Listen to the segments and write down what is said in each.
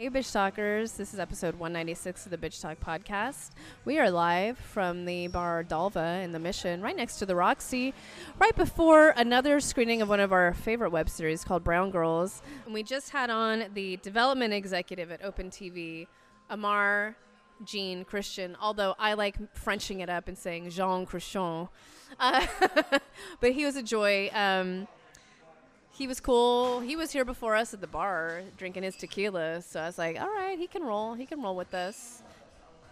Hey, Bitch Talkers. This is episode 196 of the Bitch Talk podcast. We are live from the bar Dalva in the Mission, right next to the Roxy, right before another screening of one of our favorite web series called Brown Girls. And we just had on the development executive at Open TV, Aymar Jean Christian, although I like Frenching it up and saying Jean Christian. Uh, but he was a joy. Um, he was cool. He was here before us at the bar drinking his tequila. So I was like, all right, he can roll. He can roll with us.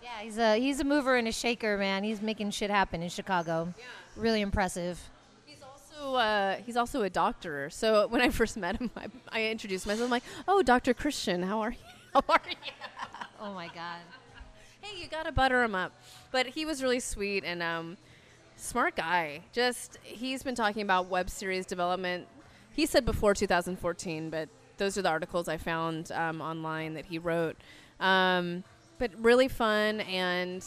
Yeah, he's a he's a mover and a shaker, man. He's making shit happen in Chicago. Yeah. Really impressive. He's also uh, he's also a doctor. So when I first met him, I, I introduced myself. I'm like, oh, Doctor Christian, how are you? How are you? Oh my god. hey, you gotta butter him up. But he was really sweet and um, smart guy. Just he's been talking about web series development. He said before 2014, but those are the articles I found um, online that he wrote. Um, but really fun and.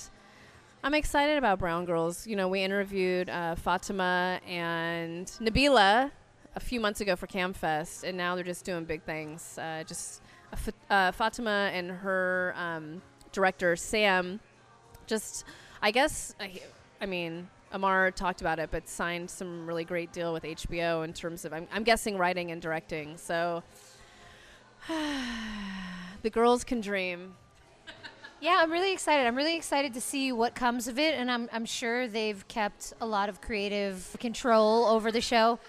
I'm excited about Brown Girls. You know, we interviewed uh, Fatima and Nabila a few months ago for CAAMFest, and now they're just doing big things. Uh, just uh, uh, Fatima and her um, director Sam, just I guess I, I mean Aymar talked about it, but signed some really great deal with HBO in terms of I'm, I'm guessing writing and directing. So the girls can dream. Yeah, I'm really excited. I'm really excited to see what comes of it, and I'm I'm sure they've kept a lot of creative control over the show.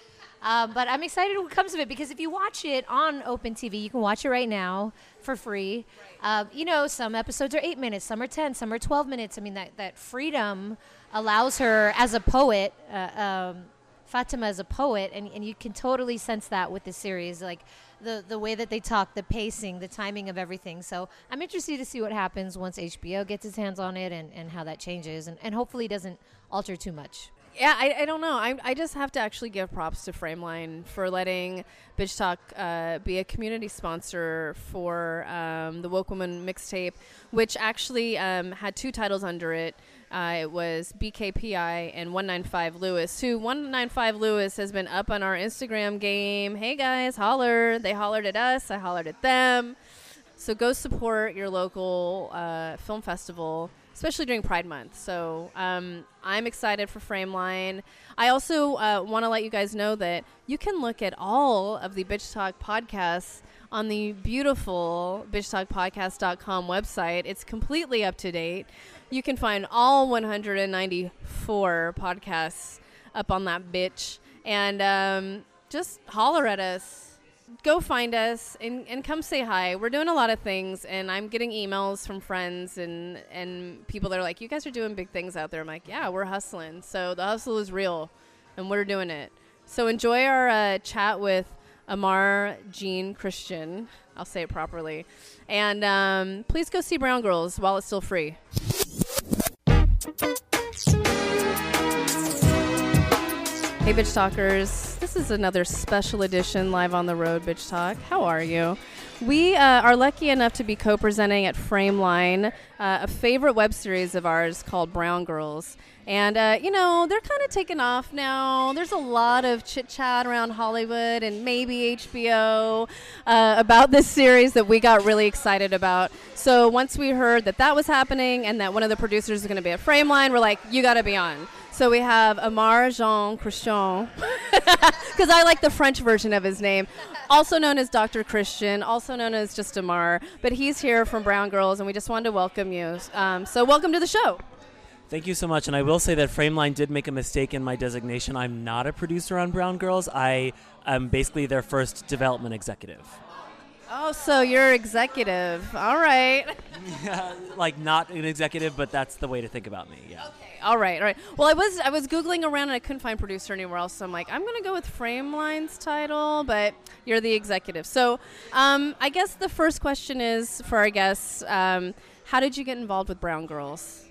Um, but I'm excited what comes of it because if you watch it on Open TV, you can watch it right now for free. Uh, you know, some episodes are eight minutes, some are ten, some are twelve minutes. I mean, that that freedom allows her as a poet. Uh, um, Fatima is a poet, and, and you can totally sense that with the series, like the the way that they talk, the pacing, the timing of everything. So I'm interested to see what happens once HBO gets its hands on it, and, and how that changes, and, and hopefully doesn't alter too much. Yeah, I, I don't know. I, I just have to actually give props to Frameline for letting Bitch Talk uh, be a community sponsor for um, the Woke Woman mixtape, which actually um, had two titles under it. Uh, it was BKPI and 195 Lewis, who 195 Lewis has been up on our Instagram game. Hey guys, holler. They hollered at us, I hollered at them. So go support your local uh, film festival, especially during Pride Month. So um, I'm excited for Frameline. I also uh, want to let you guys know that you can look at all of the Bitch Talk podcasts on the beautiful bitchtalkpodcast.com website. It's completely up to date. You can find all 194 podcasts up on that bitch. And um, just holler at us go find us and, and come say hi. We're doing a lot of things, and I'm getting emails from friends and, and people that are like, You guys are doing big things out there. I'm like, Yeah, we're hustling. So the hustle is real, and we're doing it. So enjoy our uh, chat with Aymar Jean Christian. I'll say it properly. And um, please go see Brown Girls while it's still free. Hey, Bitch Talkers. This is another special edition live on the road, Bitch Talk. How are you? We uh, are lucky enough to be co presenting at Frameline, uh, a favorite web series of ours called Brown Girls. And, uh, you know, they're kind of taking off now. There's a lot of chit chat around Hollywood and maybe HBO uh, about this series that we got really excited about. So once we heard that that was happening and that one of the producers is going to be at Frameline, we're like, you got to be on. So we have Aymar Jean Christian, because I like the French version of his name, also known as Dr. Christian, also known as just Aymar. But he's here from Brown Girls, and we just wanted to welcome you. Um, so welcome to the show. Thank you so much. And I will say that Frameline did make a mistake in my designation. I'm not a producer on Brown Girls. I am basically their first development executive. Oh, so you're executive. All right. like not an executive, but that's the way to think about me. Yeah. Okay. All right. All right. Well, I was I was googling around and I couldn't find producer anywhere else. So I'm like, I'm gonna go with Frameline's title, but you're the executive. So um, I guess the first question is for our guests: um, How did you get involved with Brown Girls?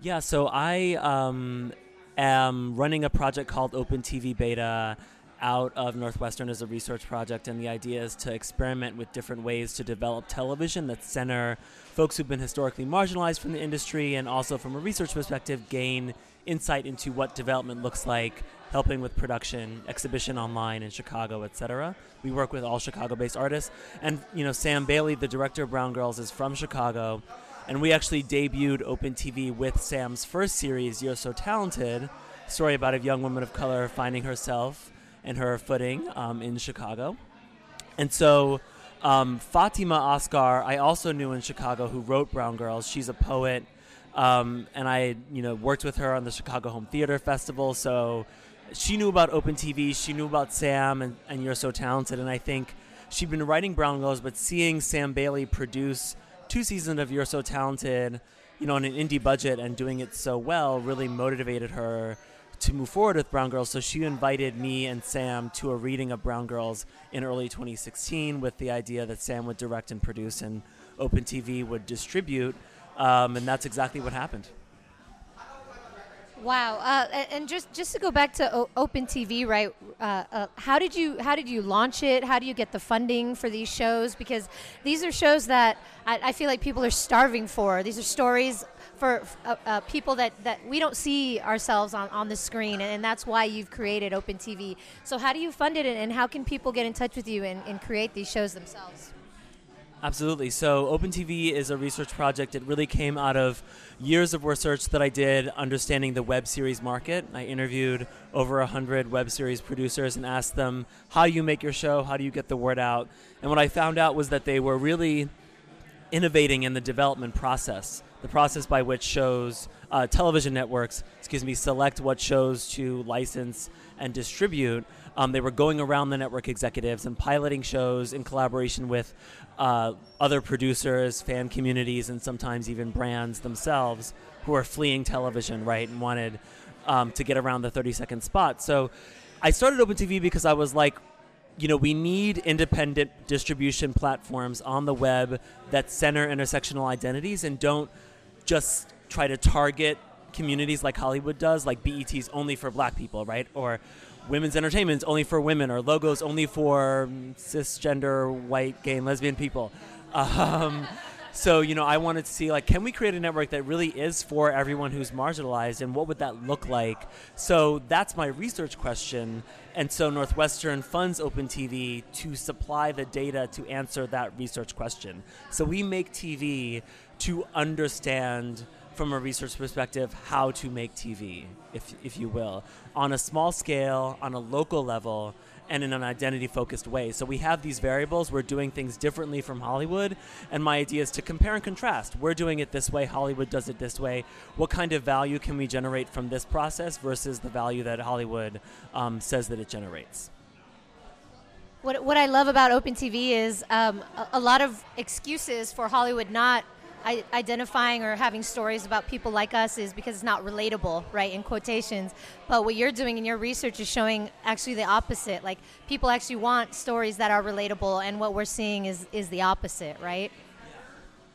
Yeah. So I um, am running a project called Open TV Beta out of Northwestern as a research project, and the idea is to experiment with different ways to develop television that center folks who've been historically marginalized from the industry and also from a research perspective gain insight into what development looks like helping with production, exhibition online in Chicago, etc. We work with all Chicago-based artists, and you know Sam Bailey, the director of Brown Girls, is from Chicago, and we actually debuted Open TV with Sam's first series, You're So Talented, story about a young woman of color finding herself and her footing um, in Chicago, and so. Um, Fatima Asghar, I also knew in Chicago, who wrote Brown Girls. She's a poet, um, and I, you know, worked with her on the Chicago Home Theater Festival. So she knew about Open TV. She knew about Sam, and, and You're So Talented. And I think she'd been writing Brown Girls, but seeing Sam Bailey produce two seasons of You're So Talented, you know, on an indie budget and doing it so well, really motivated her to move forward with Brown Girls. So she invited me and Sam to a reading of Brown Girls in early 2016 with the idea that Sam would direct and produce and Open TV would distribute. Um, and that's exactly what happened. Wow, uh, and just just to go back to o- Open TV, right? Uh, uh, how did you how did you launch it? How do you get the funding for these shows? Because these are shows that I, I feel like people are starving for. These are stories for uh, uh, people that, that we don't see ourselves on, on the screen, and, that's why you've created Open TV. So, how do you fund it, and how can people get in touch with you and, and create these shows themselves? Absolutely. So, Open TV is a research project. It really came out of years of research that I did understanding the web series market. I interviewed over 100 web series producers and asked them, How do you make your show? How do you get the word out? And what I found out was that they were really innovating in the development process, the process by which shows, uh, television networks, excuse me, select what shows to license and distribute. Um, they were going around the network executives and piloting shows in collaboration with uh, other producers, fan communities, and sometimes even brands themselves who are fleeing television, right, and wanted um, to get around the 30 second spot. So I started Open TV because I was like, you know, we need independent distribution platforms on the web that center intersectional identities and don't just try to target communities like Hollywood does, like BET's only for black people, right? Or women's entertainment's only for women or Logo's only for cisgender white gay and lesbian people. Um, so you know i wanted to see like can we create a network that really is for everyone who's marginalized and what would that look like? So that's my research question. And so northwestern funds open tv to supply the data to answer that research question. So we make tv to understand from a research perspective how to make TV, if, if you will, on a small scale, on a local level, and in an identity focused way. So we have these variables. We're doing things differently from Hollywood. And my idea is to compare and contrast. We're doing it this way, Hollywood does it this way. What kind of value can we generate from this process versus the value that Hollywood um, says that it generates? What, what I love about Open TV is um, a, a lot of excuses for Hollywood not identifying or having stories about people like us is because it's not relatable, right, in quotations. But what you're doing in your research is showing actually the opposite. Like people actually want stories that are relatable, and what we're seeing is is the opposite, right?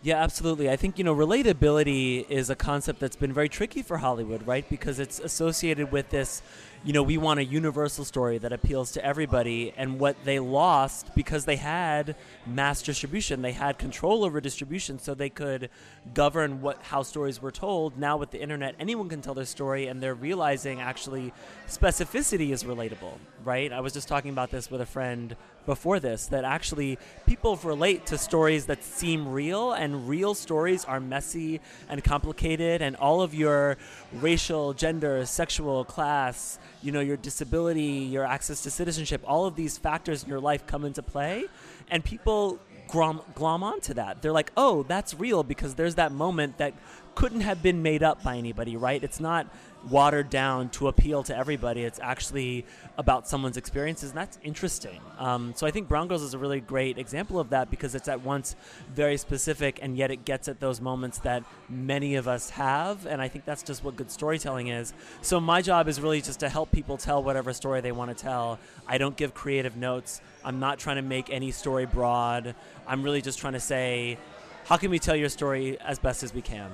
Yeah, absolutely. I think, you know, relatability is a concept that's been very tricky for Hollywood, right? Because it's associated with this you know, we want a universal story that appeals to everybody. And what they lost because they had mass distribution, they had control over distribution, so they could govern what how stories were told. Now with the internet, anyone can tell their story, and they're realizing actually specificity is relatable, right? I was just talking about this with a friend before this that actually people relate to stories that seem real, and real stories are messy and complicated, and all of your racial, gender, sexual, class you know, your disability, your access to citizenship, all of these factors in your life come into play, and people glom, glom onto that. They're like, oh, that's real because there's that moment that couldn't have been made up by anybody, right? It's not watered down to appeal to everybody. It's actually about someone's experiences, and that's interesting. Um, so I think Brown Girls is a really great example of that because it's at once very specific, and yet it gets at those moments that many of us have, and I think that's just what good storytelling is. So my job is really just to help people tell whatever story they want to tell. I don't give creative notes. I'm not trying to make any story broad. I'm really just trying to say, how can we tell your story as best as we can?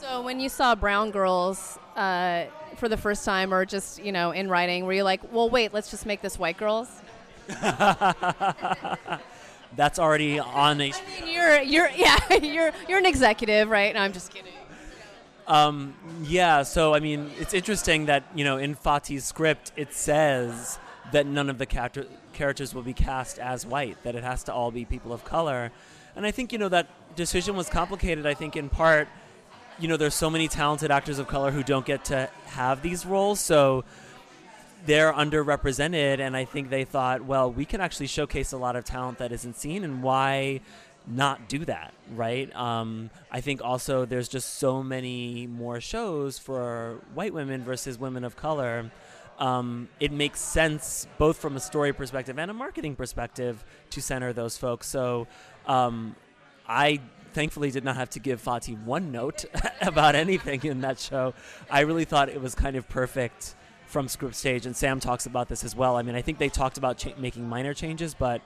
So when you saw Brown Girls uh, for the first time, or just you know in writing, were you like, "Well, wait, let's just make this White Girls"? That's already on a. I mean, you're you're yeah you're you're an executive, right? No, I'm just kidding. Um, yeah, so I mean, it's interesting that you know in Fati's script it says that none of the character- characters will be cast as white; that it has to all be people of color. And I think you know that decision was complicated. I think in part, you know, there's so many talented actors of color who don't get to have these roles, so they're underrepresented. And I think they thought, well, we can actually showcase a lot of talent that isn't seen, and why? not do that, right? Um, I think also there's just so many more shows for white women versus women of color. Um, it makes sense both from a story perspective and a marketing perspective to center those folks. So um, I thankfully did not have to give Fati one note about anything in that show. I really thought it was kind of perfect from script stage, and Sam talks about this as well. I mean, I think they talked about cha- making minor changes, but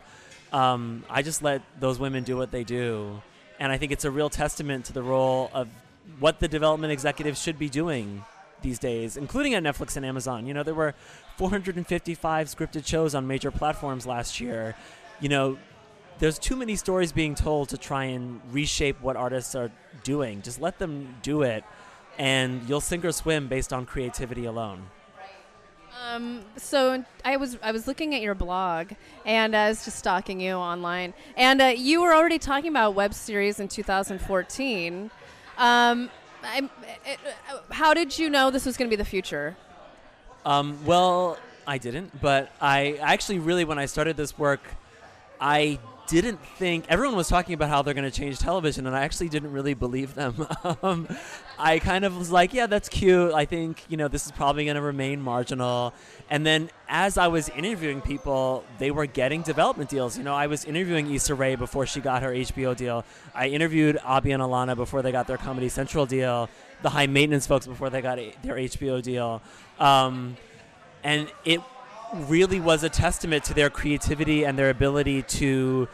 um, I just let those women do what they do. And I think it's a real testament to the role of what the development executives should be doing these days, including at Netflix and Amazon. You know, there were 455 scripted shows on major platforms last year. You know, there's too many stories being told to try and reshape what artists are doing. Just let them do it, and you'll sink or swim based on creativity alone. Um, so I was I was looking at your blog and I was just stalking you online, and uh, you were already talking about web series in 2014. Um, it, uh, how did you know this was going to be the future? Um, well, I didn't, but I actually really when I started this work, I didn't think everyone was talking about how they're going to change television, and I actually didn't really believe them. um, I kind of was like, yeah, that's cute. I think you know this is probably going to remain marginal. And then as I was interviewing people, they were getting development deals. You know, I was interviewing Issa Rae before she got her HBO deal. I interviewed Abbi and Ilana before they got their Comedy Central deal. The High Maintenance folks before they got their HBO deal. Um, and it really was a testament to their creativity and their ability to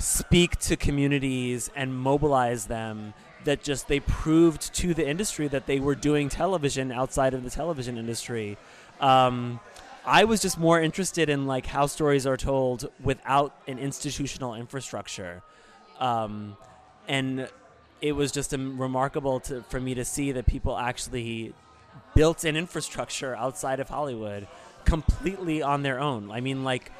speak to communities and mobilize them that just they proved to the industry that they were doing television outside of the television industry. Um, i was just more interested in like how stories are told without an institutional infrastructure. Um, and it was just um, remarkable to, for me to see that people actually built an infrastructure outside of hollywood completely on their own. I mean like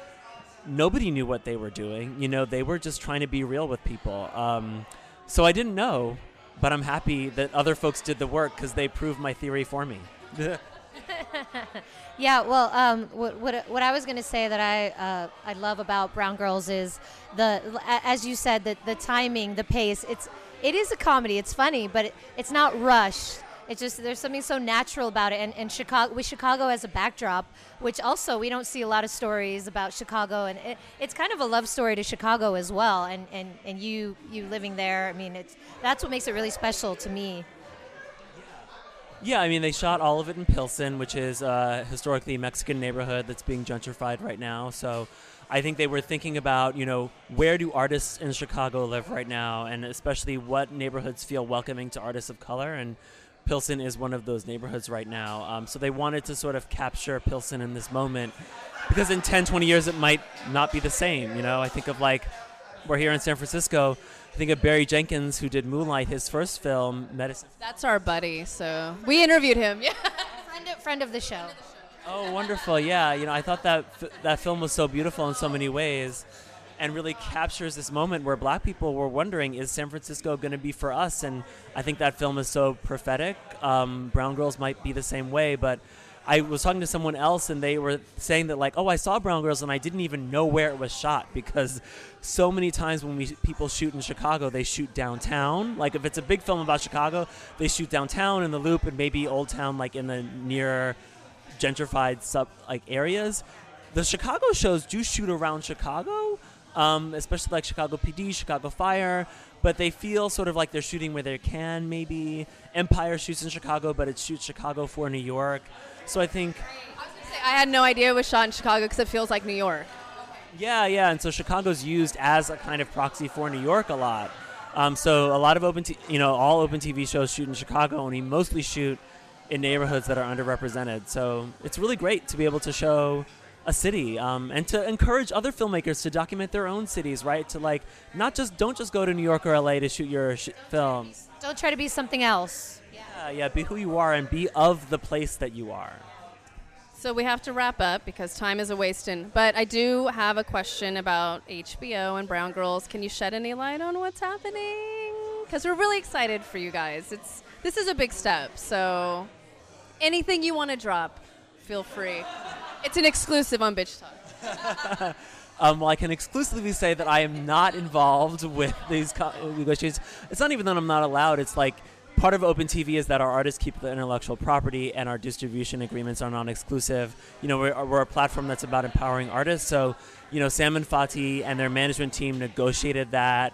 nobody knew what they were doing. You know, they were just trying to be real with people. Um, so I didn't know, but I'm happy that other folks did the work because they proved my theory for me. yeah, well, um, what, what, what I was going to say that I uh, I love about Brown Girls is the as you said that the timing, the pace. It's it is a comedy. It's funny, but it, it's not rushed. It's just there's something so natural about it, and, and Chicago with Chicago as a backdrop, which also we don't see a lot of stories about Chicago, and it, it's kind of a love story to Chicago as well. And, and, and you you living there, I mean, it's that's what makes it really special to me. Yeah, I mean, they shot all of it in Pilsen, which is a historically Mexican neighborhood that's being gentrified right now. So I think they were thinking about, you know, where do artists in Chicago live right now, and especially what neighborhoods feel welcoming to artists of color. And Pilsen is one of those neighborhoods right now. Um, so they wanted to sort of capture Pilsen in this moment because in 10, 20 years it might not be the same. You know, I think of like, we're here in San Francisco. I think of Barry Jenkins, who did Moonlight, his first film, Medicine. That's our buddy. So we interviewed him. Yeah. friend, of, friend of the show. Oh, wonderful! Yeah, you know, I thought that f- that film was so beautiful in so many ways and really captures this moment where black people were wondering, is San Francisco going to be for us? And I think that film is so prophetic. Um, Brown Girls might be the same way, but I was talking to someone else and they were saying that like, oh, I saw Brown Girls and I didn't even know where it was shot because so many times when we people shoot in Chicago, they shoot downtown. Like if it's a big film about Chicago, they shoot downtown in the Loop and maybe Old Town, like in the near gentrified sub like areas. The Chicago shows do shoot around Chicago, um, especially like Chicago PD, Chicago Fire, but they feel sort of like they're shooting where they can. Maybe Empire shoots in Chicago, but it shoots Chicago for New York. So I think I had no idea it was shot in Chicago because it feels like New York. Yeah, yeah, and so Chicago's used as a kind of proxy for New York a lot. Um, so a lot of open, t- you know, all open TV shows shoot in Chicago, and we mostly shoot in neighborhoods that are underrepresented. So it's really great to be able to show a city um, and to encourage other filmmakers to document their own cities right to like not just don't just go to new york or la to shoot your sh- films don't try to be something else yeah Yeah, yeah. Be who you are and be of the place that you are. So we have to wrap up because time is a wasting. But I do have a question about HBO and Brown Girls. Can you shed any light on what's happening? Because we're really excited for you guys. It's this is a big step. So anything you want to drop, feel free. It's an exclusive on Bitch Talk. Um, well, I can exclusively say that I am not involved with these negotiations. It's not even that I'm not allowed. It's like part of Open TV is that our artists keep the intellectual property and our distribution agreements are non-exclusive. You know, we're, we're a platform that's about empowering artists. So, you know, Sam and Fati and their management team negotiated that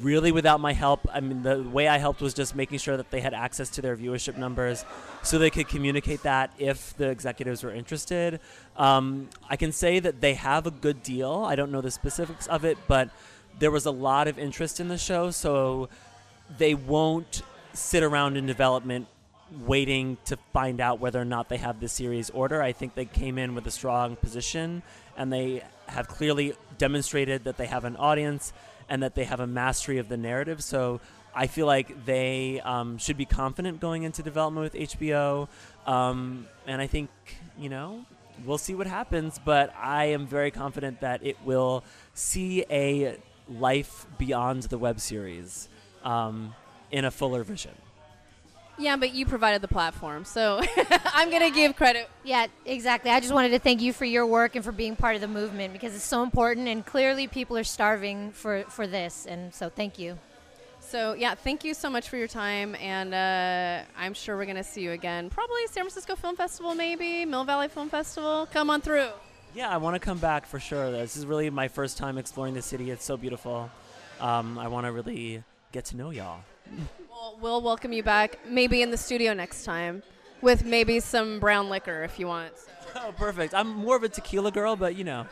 really without my help. I mean, the way I helped was just making sure that they had access to their viewership numbers so they could communicate that if the executives were interested. Um, I can say that they have a good deal. I don't know the specifics of it, but there was a lot of interest in the show, so they won't sit around in development waiting to find out whether or not they have the series order. I think they came in with a strong position and they have clearly demonstrated that they have an audience and that they have a mastery of the narrative. So I feel like they um, should be confident going into development with HBO. Um, and I think, you know, we'll see what happens, but I am very confident that it will see a life beyond the web series um, in a fuller vision. Yeah, but you provided the platform, so I'm gonna give credit. Yeah, exactly. I just wanted to thank you for your work and for being part of the movement because it's so important and clearly people are starving for, for this. And so thank you. So yeah, thank you so much for your time, and uh, I'm sure we're gonna see you again. Probably San Francisco Film Festival, maybe Mill Valley Film Festival. Come on through. Yeah, I want to come back for sure. This is really my first time exploring the city. It's so beautiful. Um, I want to really get to know y'all. We'll, we'll welcome you back, maybe in the studio next time, with maybe some brown liquor if you want. Oh, perfect. I'm more of a tequila girl, but you know.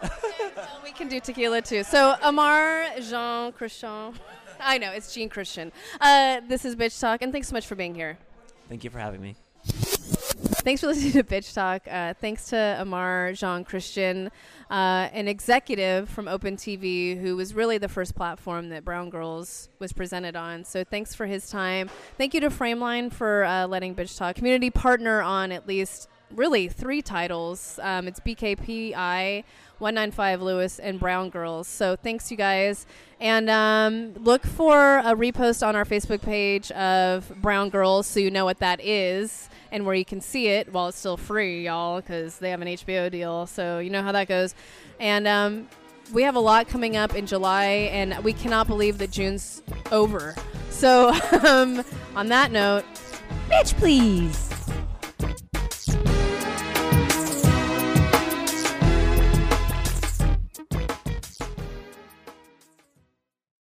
Well, we can do tequila too. So Aymar Jean Christian, I know it's Jean Christian. Uh, this is Bitch Talk, and thanks so much for being here. Thank you for having me. Thanks for listening to Bitch Talk. Uh, thanks to Aymar Jean Christian, uh, an executive from Open TV, who was really the first platform that Brown Girls was presented on. So thanks for his time. Thank you to Frameline for uh, letting Bitch Talk community partner on at least really three titles. Um, it's BKPI, 195 Lewis, and Brown Girls. So thanks, you guys. And um, look for a repost on our Facebook page of Brown Girls so you know what that is and where you can see it while it's still free, y'all, because they have an HBO deal. So you know how that goes. And um, we have a lot coming up in July, and we cannot believe that June's over. So um, on that note, Bitch, please.